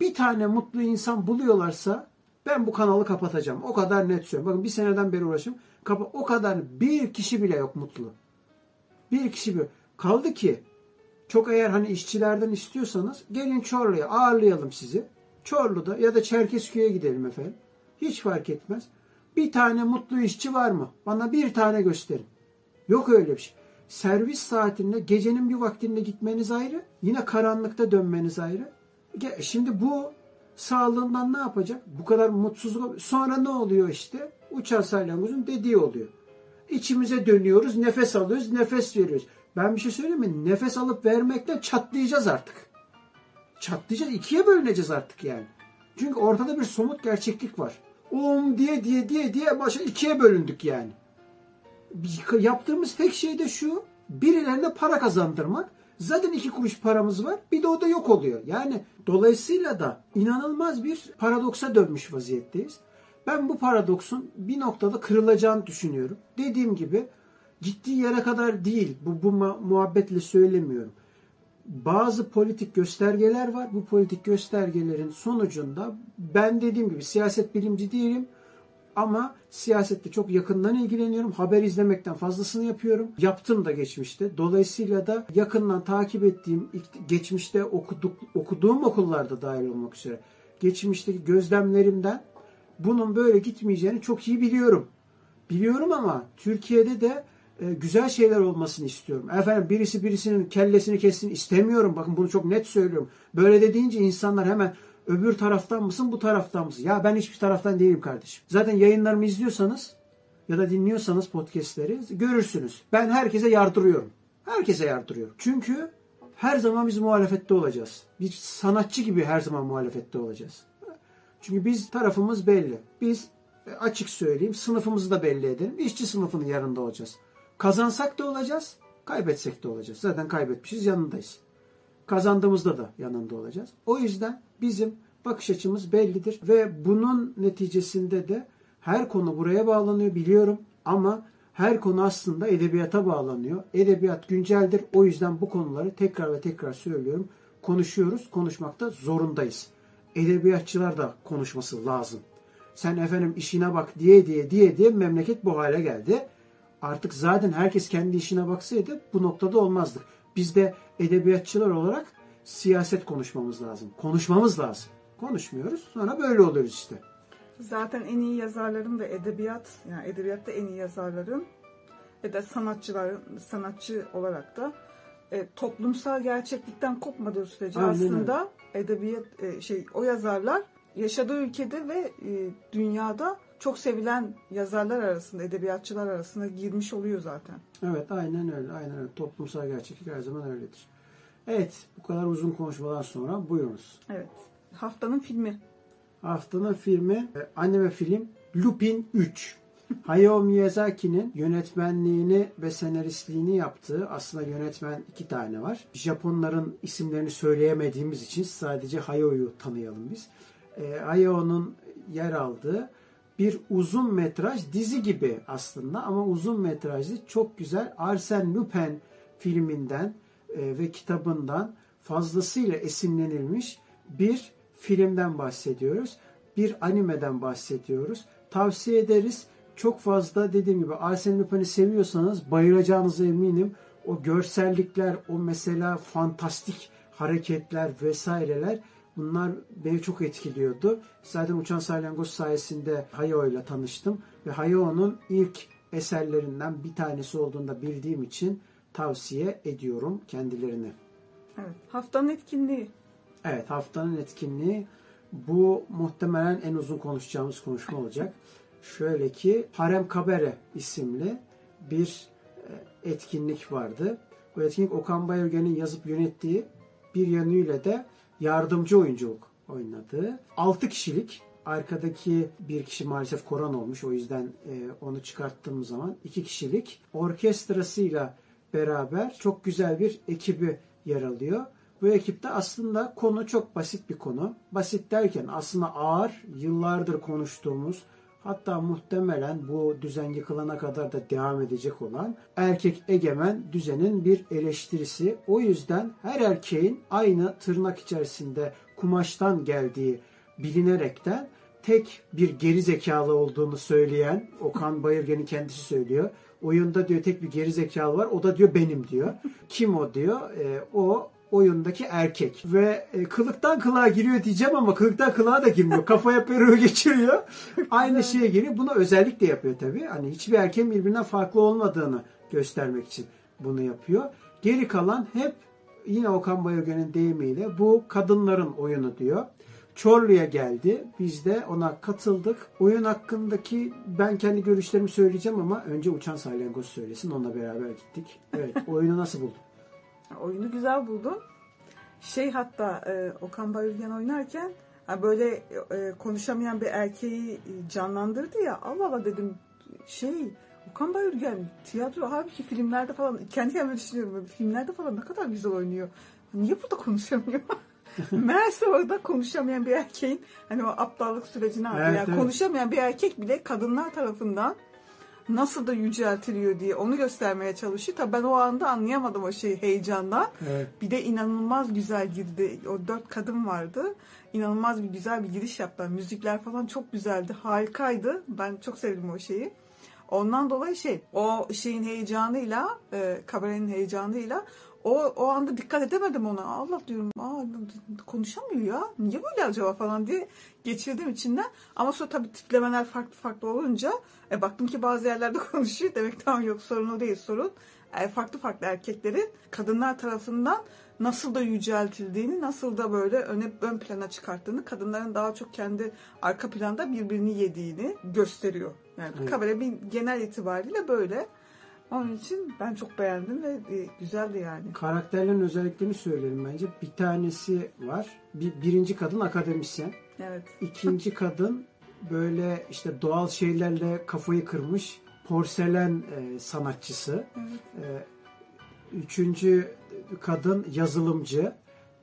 [SPEAKER 1] Bir tane mutlu insan buluyorlarsa ben bu kanalı kapatacağım. O kadar net söylüyorum. Bakın bir seneden beri uğraşım. Kapa o kadar bir kişi bile yok mutlu. Bir kişi bile. Kaldı ki çok eğer hani işçilerden istiyorsanız gelin Çorlu'ya ağırlayalım sizi. Çorlu'da ya da Çerkezköy'e gidelim efendim. Hiç fark etmez. Bir tane mutlu işçi var mı? Bana bir tane gösterin. Yok öyle bir şey. Servis saatinde gecenin bir vaktinde gitmeniz ayrı. Yine karanlıkta dönmeniz ayrı. Şimdi bu sağlığından ne yapacak? Bu kadar mutsuzluk. Sonra ne oluyor işte? Uçan salyangozun dediği oluyor. İçimize dönüyoruz, nefes alıyoruz, nefes veriyoruz. Ben bir şey söyleyeyim mi? Nefes alıp vermekten çatlayacağız artık. Çatlayacağız, ikiye bölüneceğiz artık yani. Çünkü ortada bir somut gerçeklik var. Om diye diye diye diye başa ikiye bölündük yani. Yaptığımız tek şey de şu. Birilerine para kazandırmak Zaten iki kuruş paramız var. Bir de o da yok oluyor. Yani dolayısıyla da inanılmaz bir paradoksa dönmüş vaziyetteyiz. Ben bu paradoksun bir noktada kırılacağını düşünüyorum. Dediğim gibi gittiği yere kadar değil. Bu, bu muhabbetle söylemiyorum. Bazı politik göstergeler var. Bu politik göstergelerin sonucunda ben dediğim gibi siyaset bilimci değilim ama siyasette çok yakından ilgileniyorum. Haber izlemekten fazlasını yapıyorum. Yaptım da geçmişte. Dolayısıyla da yakından takip ettiğim, geçmişte okuduk, okuduğum okullarda dahil olmak üzere geçmişteki gözlemlerimden bunun böyle gitmeyeceğini çok iyi biliyorum. Biliyorum ama Türkiye'de de güzel şeyler olmasını istiyorum. Efendim birisi birisinin kellesini kessin istemiyorum. Bakın bunu çok net söylüyorum. Böyle de deyince insanlar hemen öbür taraftan mısın bu taraftan mısın? Ya ben hiçbir taraftan değilim kardeşim. Zaten yayınlarımı izliyorsanız ya da dinliyorsanız podcastleri görürsünüz. Ben herkese yardırıyorum. Herkese yardırıyorum. Çünkü her zaman biz muhalefette olacağız. Bir sanatçı gibi her zaman muhalefette olacağız. Çünkü biz tarafımız belli. Biz açık söyleyeyim sınıfımızı da belli edelim. İşçi sınıfının yanında olacağız. Kazansak da olacağız, kaybetsek de olacağız. Zaten kaybetmişiz yanındayız. Kazandığımızda da yanında olacağız. O yüzden bizim bakış açımız bellidir ve bunun neticesinde de her konu buraya bağlanıyor biliyorum ama Her konu aslında edebiyata bağlanıyor. Edebiyat günceldir. O yüzden bu konuları tekrar ve tekrar söylüyorum. Konuşuyoruz, konuşmakta zorundayız. Edebiyatçılar da konuşması lazım. Sen efendim işine bak diye diye diye diye memleket bu hale geldi. Artık zaten herkes kendi işine baksaydı bu noktada olmazdık. Biz de edebiyatçılar olarak siyaset konuşmamız lazım. Konuşmamız lazım. Konuşmuyoruz. Sonra böyle oluyoruz işte.
[SPEAKER 2] Zaten en iyi yazarların ve edebiyat, yani edebiyatta en iyi yazarların ve de sanatçıların, sanatçı olarak da e, toplumsal gerçeklikten kopmadığı sürece
[SPEAKER 1] Aynen
[SPEAKER 2] aslında edebiyat e, şey o yazarlar yaşadığı ülkede ve e, dünyada çok sevilen yazarlar arasında, edebiyatçılar arasında girmiş oluyor zaten.
[SPEAKER 1] Evet aynen öyle. Aynen öyle. Toplumsal gerçeklik her zaman öyledir. Evet bu kadar uzun konuşmadan sonra buyurunuz.
[SPEAKER 2] Evet. Haftanın filmi.
[SPEAKER 1] Haftanın filmi e, anime film Lupin 3. Hayao Miyazaki'nin yönetmenliğini ve senaristliğini yaptığı aslında yönetmen iki tane var. Japonların isimlerini söyleyemediğimiz için sadece Hayao'yu tanıyalım biz. E, Hayao'nun yer aldığı bir uzun metraj dizi gibi aslında ama uzun metrajlı çok güzel Arsène Lupin filminden e, ve kitabından fazlasıyla esinlenilmiş bir filmden bahsediyoruz. Bir animeden bahsediyoruz. Tavsiye ederiz. Çok fazla dediğim gibi Arsène Lupin'i seviyorsanız bayılacağınıza eminim. O görsellikler, o mesela fantastik hareketler vesaireler bunlar beni çok etkiliyordu. Zaten Uçan Salyangoz sayesinde Hayao ile tanıştım ve Hayao'nun ilk eserlerinden bir tanesi olduğunu da bildiğim için tavsiye ediyorum kendilerini.
[SPEAKER 2] Evet. Haftanın etkinliği.
[SPEAKER 1] Evet haftanın etkinliği bu muhtemelen en uzun konuşacağımız konuşma olacak. Şöyle ki Harem Kabere isimli bir e, etkinlik vardı. Bu etkinlik Okan Bayülgen'in yazıp yönettiği bir yönüyle de yardımcı oyunculuk oynadığı 6 kişilik arkadaki bir kişi maalesef koron olmuş. O yüzden e, onu çıkarttığım zaman iki kişilik orkestrasıyla beraber çok güzel bir ekibi yer alıyor. Bu ekipte aslında konu çok basit bir konu. Basit derken aslında ağır, yıllardır konuştuğumuz hatta muhtemelen bu düzen yıkılana kadar da devam edecek olan erkek egemen düzenin bir eleştirisi. O yüzden her erkeğin aynı tırnak içerisinde kumaştan geldiği bilinerekten tek bir geri zekalı olduğunu söyleyen Okan Bayırgen'in kendisi söylüyor. Oyunda diyor tek bir geri zekalı var. O da diyor benim diyor. Kim o diyor? E, o oyundaki erkek. Ve e, kılıktan kılığa giriyor diyeceğim ama kılıktan kılığa da girmiyor. Kafaya peruğu geçiriyor. Aynı şeye giriyor. Bunu özellikle yapıyor tabii. Hani hiçbir erkeğin birbirinden farklı olmadığını göstermek için bunu yapıyor. Geri kalan hep yine Okan Bayülgen'in deyimiyle bu kadınların oyunu diyor. Çorlu'ya geldi. Biz de ona katıldık. Oyun hakkındaki ben kendi görüşlerimi söyleyeceğim ama önce Uçan Salyangoz söylesin. Onunla beraber gittik. Evet, oyunu nasıl buldun?
[SPEAKER 2] Oyunu güzel buldum. Şey hatta e, Okan Bayülgen oynarken ha böyle e, konuşamayan bir erkeği canlandırdı ya. Allah Allah dedim şey Okan Bayülgen tiyatro halbuki filmlerde falan kendi kendime düşünüyorum. Filmlerde falan ne kadar güzel oynuyor. Niye burada konuşamıyor? Meğerse orada konuşamayan bir erkeğin hani o aptallık sürecini aldı.
[SPEAKER 1] Evet,
[SPEAKER 2] yani
[SPEAKER 1] evet.
[SPEAKER 2] konuşamayan bir erkek bile kadınlar tarafından nasıl da yüceltiliyor diye onu göstermeye çalışıyor. Tabii ben o anda anlayamadım o şeyi heyecandan.
[SPEAKER 1] Evet.
[SPEAKER 2] Bir de inanılmaz güzel girdi. O dört kadın vardı. İnanılmaz bir güzel bir giriş yaptılar. Müzikler falan çok güzeldi. Harikaydı. Ben çok sevdim o şeyi. Ondan dolayı şey, o şeyin heyecanıyla, e, kabarenin heyecanıyla o, o anda dikkat edemedim ona. Allah diyorum, aa konuşamıyor ya. Niye böyle acaba falan diye geçirdim içinden. Ama sonra tabii tiplemeler farklı farklı olunca e, baktım ki bazı yerlerde konuşuyor. Demek tamam yok sorun o değil sorun. E, farklı farklı erkeklerin kadınlar tarafından nasıl da yüceltildiğini, nasıl da böyle öne ön plana çıkarttığını, kadınların daha çok kendi arka planda birbirini yediğini gösteriyor. Yani
[SPEAKER 1] Evet.
[SPEAKER 2] kabare bir genel itibariyle böyle. Onun için ben çok beğendim ve e, güzeldi yani.
[SPEAKER 1] Karakterlerin özelliklerini söyleyelim bence. Bir tanesi var. Bir, birinci kadın akademisyen.
[SPEAKER 2] Evet.
[SPEAKER 1] İkinci kadın böyle işte doğal şeylerle kafayı kırmış porselen e, sanatçısı.
[SPEAKER 2] Evet.
[SPEAKER 1] E, üçüncü kadın yazılımcı.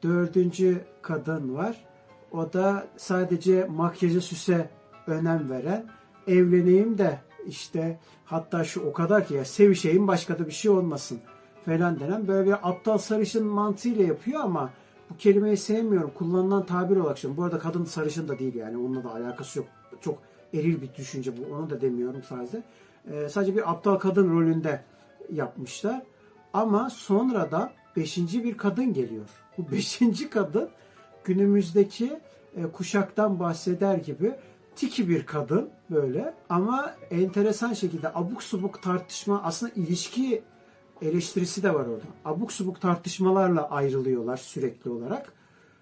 [SPEAKER 1] Dördüncü kadın var. O da sadece makyaja süse önem veren. Evleneyim de işte hatta şu o kadar ki ya sevişeyim başka da bir şey olmasın falan denen böyle bir aptal sarışın mantığıyla yapıyor ama bu kelimeyi sevmiyorum. Kullanılan tabir olarak söylüyorum. Bu arada kadın sarışın da değil yani. Onunla da alakası yok. Çok eril bir düşünce bu. Onu da demiyorum sadece. Ee, sadece bir aptal kadın rolünde yapmışlar. Ama sonra da beşinci bir kadın geliyor. Bu beşinci kadın günümüzdeki e, kuşaktan bahseder gibi tiki bir kadın böyle ama enteresan şekilde abuk subuk tartışma aslında ilişki eleştirisi de var orada. Abuk subuk tartışmalarla ayrılıyorlar sürekli olarak.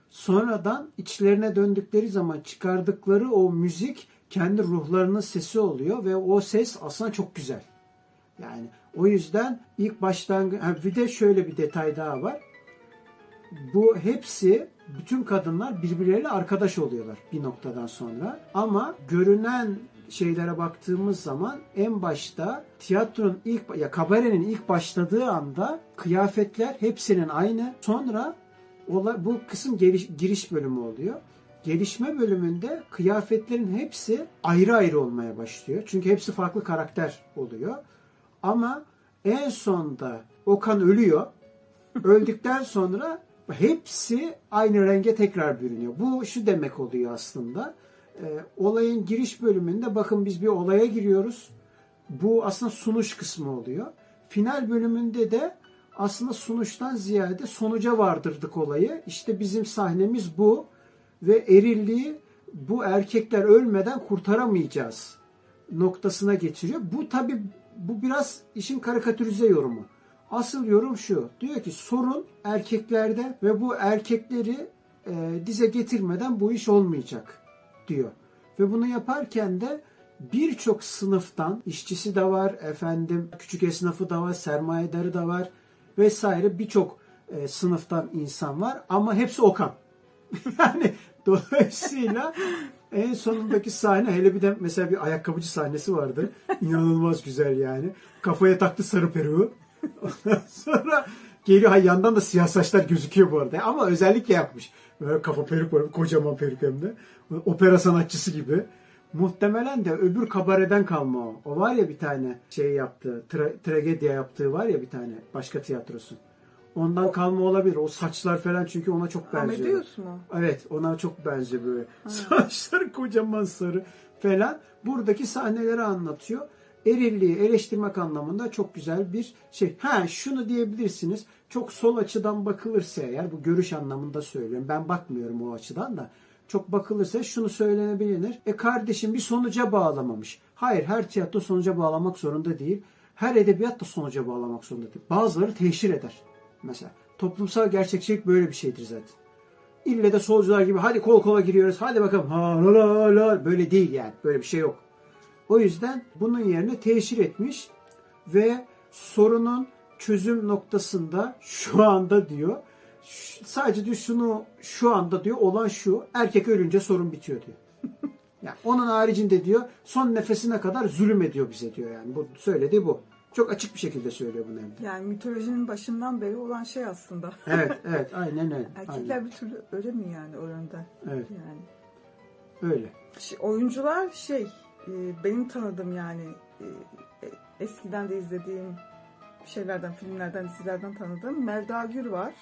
[SPEAKER 1] Sonradan içlerine döndükleri zaman çıkardıkları o müzik kendi ruhlarının sesi oluyor ve o ses aslında çok güzel. Yani o yüzden ilk baştan bir de şöyle bir detay daha var. Bu hepsi bütün kadınlar birbirleriyle arkadaş oluyorlar bir noktadan sonra. Ama görünen şeylere baktığımız zaman en başta tiyatronun ilk ya kabarenin ilk başladığı anda kıyafetler hepsinin aynı. Sonra bu kısım giriş, giriş bölümü oluyor. Gelişme bölümünde kıyafetlerin hepsi ayrı ayrı olmaya başlıyor. Çünkü hepsi farklı karakter oluyor. Ama en sonda Okan ölüyor. Öldükten sonra hepsi aynı renge tekrar bürünüyor. Bu şu demek oluyor aslında. E, olayın giriş bölümünde bakın biz bir olaya giriyoruz. Bu aslında sunuş kısmı oluyor. Final bölümünde de aslında sunuştan ziyade sonuca vardırdık olayı. İşte bizim sahnemiz bu ve erilliği bu erkekler ölmeden kurtaramayacağız noktasına getiriyor. Bu tabi bu biraz işin karikatürize yorumu. Asıl yorum şu. Diyor ki sorun erkeklerde ve bu erkekleri e, dize getirmeden bu iş olmayacak diyor. Ve bunu yaparken de birçok sınıftan işçisi de var, efendim küçük esnafı da var, sermayedarı da var vesaire birçok e, sınıftan insan var ama hepsi Okan. yani dolayısıyla en sonundaki sahne hele bir de mesela bir ayakkabıcı sahnesi vardı. İnanılmaz güzel yani. Kafaya taktı sarı peruğu. Ondan sonra geliyor ha yandan da siyah saçlar gözüküyor bu arada. Ama özellikle yapmış. Böyle kafa peruk var. Kocaman peruk hem de. Opera sanatçısı gibi. Muhtemelen de öbür kabareden kalma o. O var ya bir tane şey yaptı. Tra- tragedya yaptığı var ya bir tane. Başka tiyatrosu. Ondan kalma olabilir. O saçlar falan çünkü ona çok benziyor.
[SPEAKER 2] Amadeus mu?
[SPEAKER 1] Evet ona çok benziyor böyle. Ha. Saçları kocaman sarı falan. Buradaki sahneleri anlatıyor. Erilliği eleştirmek anlamında çok güzel bir şey. Ha şunu diyebilirsiniz. Çok sol açıdan bakılırsa eğer bu görüş anlamında söylüyorum. Ben bakmıyorum o açıdan da. Çok bakılırsa şunu söylenebilir. E kardeşim bir sonuca bağlamamış. Hayır her tiyatro sonuca bağlamak zorunda değil. Her edebiyat da sonuca bağlamak zorunda değil. Bazıları teşhir eder. Mesela toplumsal gerçekçilik böyle bir şeydir zaten. İlle de solcular gibi hadi kol kola giriyoruz hadi bakalım ha la la la böyle değil yani böyle bir şey yok. O yüzden bunun yerine teşhir etmiş ve sorunun çözüm noktasında şu anda diyor sadece diyor şunu şu anda diyor olan şu erkek ölünce sorun bitiyor diyor. yani onun haricinde diyor son nefesine kadar zulüm ediyor bize diyor yani. Bu söylediği bu. Çok açık bir şekilde söylüyor bunu hem de.
[SPEAKER 2] Yani mitolojinin başından beri olan şey aslında.
[SPEAKER 1] evet, evet, aynen öyle.
[SPEAKER 2] Erkekler
[SPEAKER 1] aynen.
[SPEAKER 2] bir türlü ölemiyor yani o.
[SPEAKER 1] Evet.
[SPEAKER 2] Yani.
[SPEAKER 1] Öyle.
[SPEAKER 2] Oyuncular şey, e, benim tanıdığım yani e, eskiden de izlediğim şeylerden, filmlerden, dizilerden tanıdığım Melda Gür var.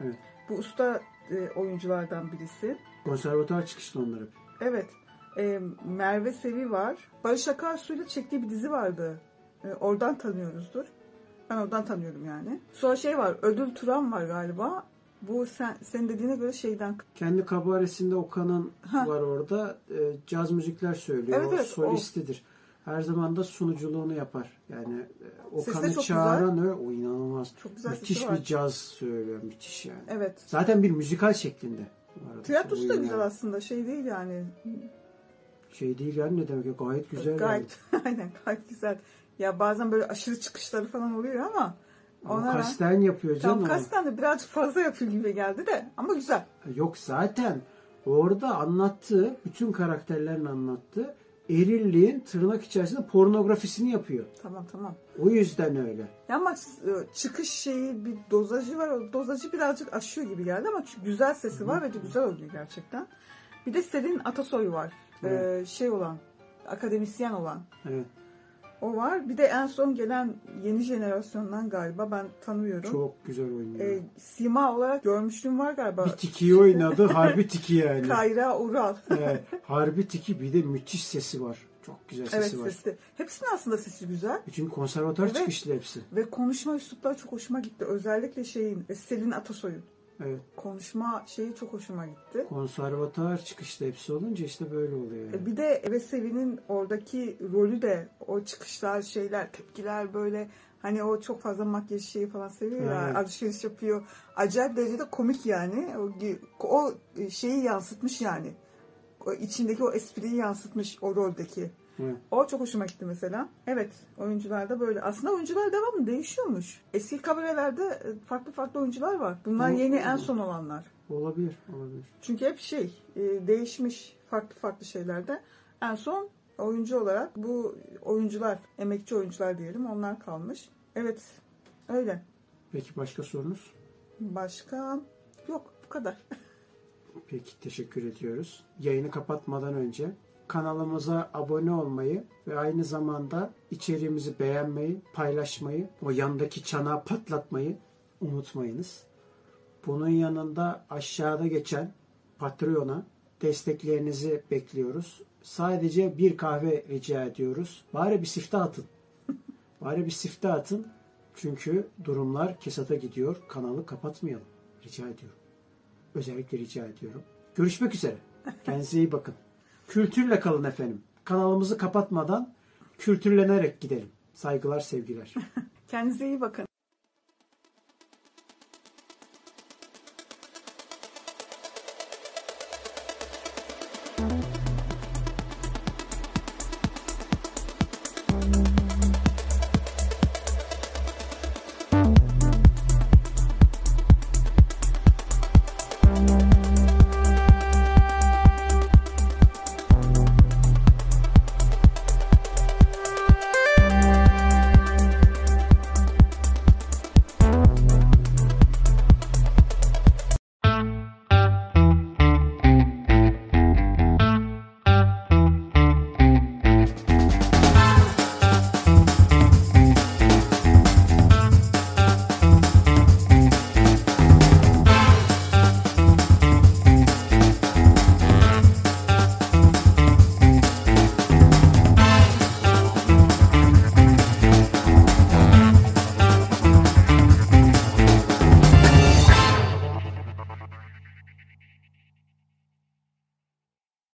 [SPEAKER 1] Evet.
[SPEAKER 2] Bu usta e, oyunculardan birisi.
[SPEAKER 1] Konservatuar çıkışlı onları.
[SPEAKER 2] Evet. Merve Sevi var. Barış Akarsu'yla çektiği bir dizi vardı. E, oradan tanıyoruzdur. Ben oradan tanıyorum yani. Sonra şey var, Ödül Turan var galiba. Bu sen, senin dediğine göre şeyden...
[SPEAKER 1] Kendi kabaresinde Okan'ın var orada. E, caz müzikler söylüyor.
[SPEAKER 2] Evet,
[SPEAKER 1] o
[SPEAKER 2] evet,
[SPEAKER 1] solistidir. O... Her zaman da sunuculuğunu yapar. Yani e, Okan'ı çağıran öyle, o inanılmaz.
[SPEAKER 2] Çok güzel
[SPEAKER 1] müthiş bir caz söylüyor. Müthiş yani.
[SPEAKER 2] Evet.
[SPEAKER 1] Zaten bir müzikal şeklinde.
[SPEAKER 2] Tiyatrosu da güzel yani. aslında. Şey değil yani.
[SPEAKER 1] Şey değil yani ne demek? Gayet güzel.
[SPEAKER 2] Gayet, yani. aynen gayet güzel. Ya bazen böyle aşırı çıkışları falan oluyor ama
[SPEAKER 1] ona kasten yapıyor canım.
[SPEAKER 2] Tam kasten de birazcık fazla yapıyor gibi geldi de ama güzel.
[SPEAKER 1] Yok zaten orada anlattığı bütün karakterlerin anlattığı erilliğin tırnak içerisinde pornografisini yapıyor.
[SPEAKER 2] Tamam tamam.
[SPEAKER 1] O yüzden öyle.
[SPEAKER 2] Ya ama e, çıkış şeyi bir dozajı var. O dozajı birazcık aşıyor gibi geldi ama güzel sesi var ve de güzel oluyor gerçekten. Bir de Selin Atasoy var. Evet. Ee, şey olan, akademisyen olan.
[SPEAKER 1] Evet.
[SPEAKER 2] O var. Bir de en son gelen yeni jenerasyondan galiba ben tanıyorum.
[SPEAKER 1] Çok güzel oynuyor.
[SPEAKER 2] Ee, sima olarak görmüşlüğüm var galiba.
[SPEAKER 1] bir tiki oynadı. Harbi tiki yani.
[SPEAKER 2] Kayra Ural.
[SPEAKER 1] Evet, harbi tiki bir de müthiş sesi var. Çok güzel
[SPEAKER 2] evet
[SPEAKER 1] sesi var.
[SPEAKER 2] sesi. Hepsinin aslında sesi güzel.
[SPEAKER 1] Çünkü konservatuar
[SPEAKER 2] Evet.
[SPEAKER 1] çıkışlı hepsi.
[SPEAKER 2] Ve konuşma üslupları çok hoşuma gitti. Özellikle şeyin, e, Selin Atasoy'un.
[SPEAKER 1] Evet.
[SPEAKER 2] Konuşma şeyi çok hoşuma gitti.
[SPEAKER 1] Konservatuar çıkışlı hepsi olunca işte böyle oluyor yani.
[SPEAKER 2] E, Bir de Eve Sevi'nin oradaki rolü de o çıkışlar, şeyler, tepkiler böyle hani o çok fazla makyaj şeyi falan seviyor ya
[SPEAKER 1] Evet.
[SPEAKER 2] alışveriş yapıyor. Acayip derecede komik yani. O, o şeyi yansıtmış yani. O içindeki o espriyi yansıtmış o roldeki.
[SPEAKER 1] Evet.
[SPEAKER 2] O çok hoşuma gitti mesela. Evet oyuncular da böyle. Aslında oyuncular devamlı değişiyormuş. Eski kabarelerde e, farklı farklı oyuncular var. Bunlar yeni en son olanlar.
[SPEAKER 1] Olabilir, olabilir.
[SPEAKER 2] Çünkü hep şey e, değişmiş farklı farklı şeylerde. En son oyuncu olarak bu oyuncular, emekçi oyuncular diyelim onlar kalmış. Evet öyle.
[SPEAKER 1] Peki başka sorunuz?
[SPEAKER 2] Başka yok bu kadar.
[SPEAKER 1] Peki teşekkür ediyoruz. Yayını kapatmadan önce kanalımıza abone olmayı ve aynı zamanda içeriğimizi beğenmeyi, paylaşmayı, o yandaki çanağı patlatmayı unutmayınız. Bunun yanında aşağıda geçen Patreon'a desteklerinizi bekliyoruz. Sadece bir kahve rica ediyoruz. Bari bir siftah atın. Bari bir siftah atın. Çünkü durumlar kesata gidiyor. Kanalı kapatmayalım. Rica ediyorum. Özellikle rica ediyorum. Görüşmek üzere. Kendinize iyi bakın. Kültürle kalın efendim. Kanalımızı kapatmadan kültürlenerek gidelim. Saygılar, sevgiler.
[SPEAKER 2] Kendinize iyi bakın.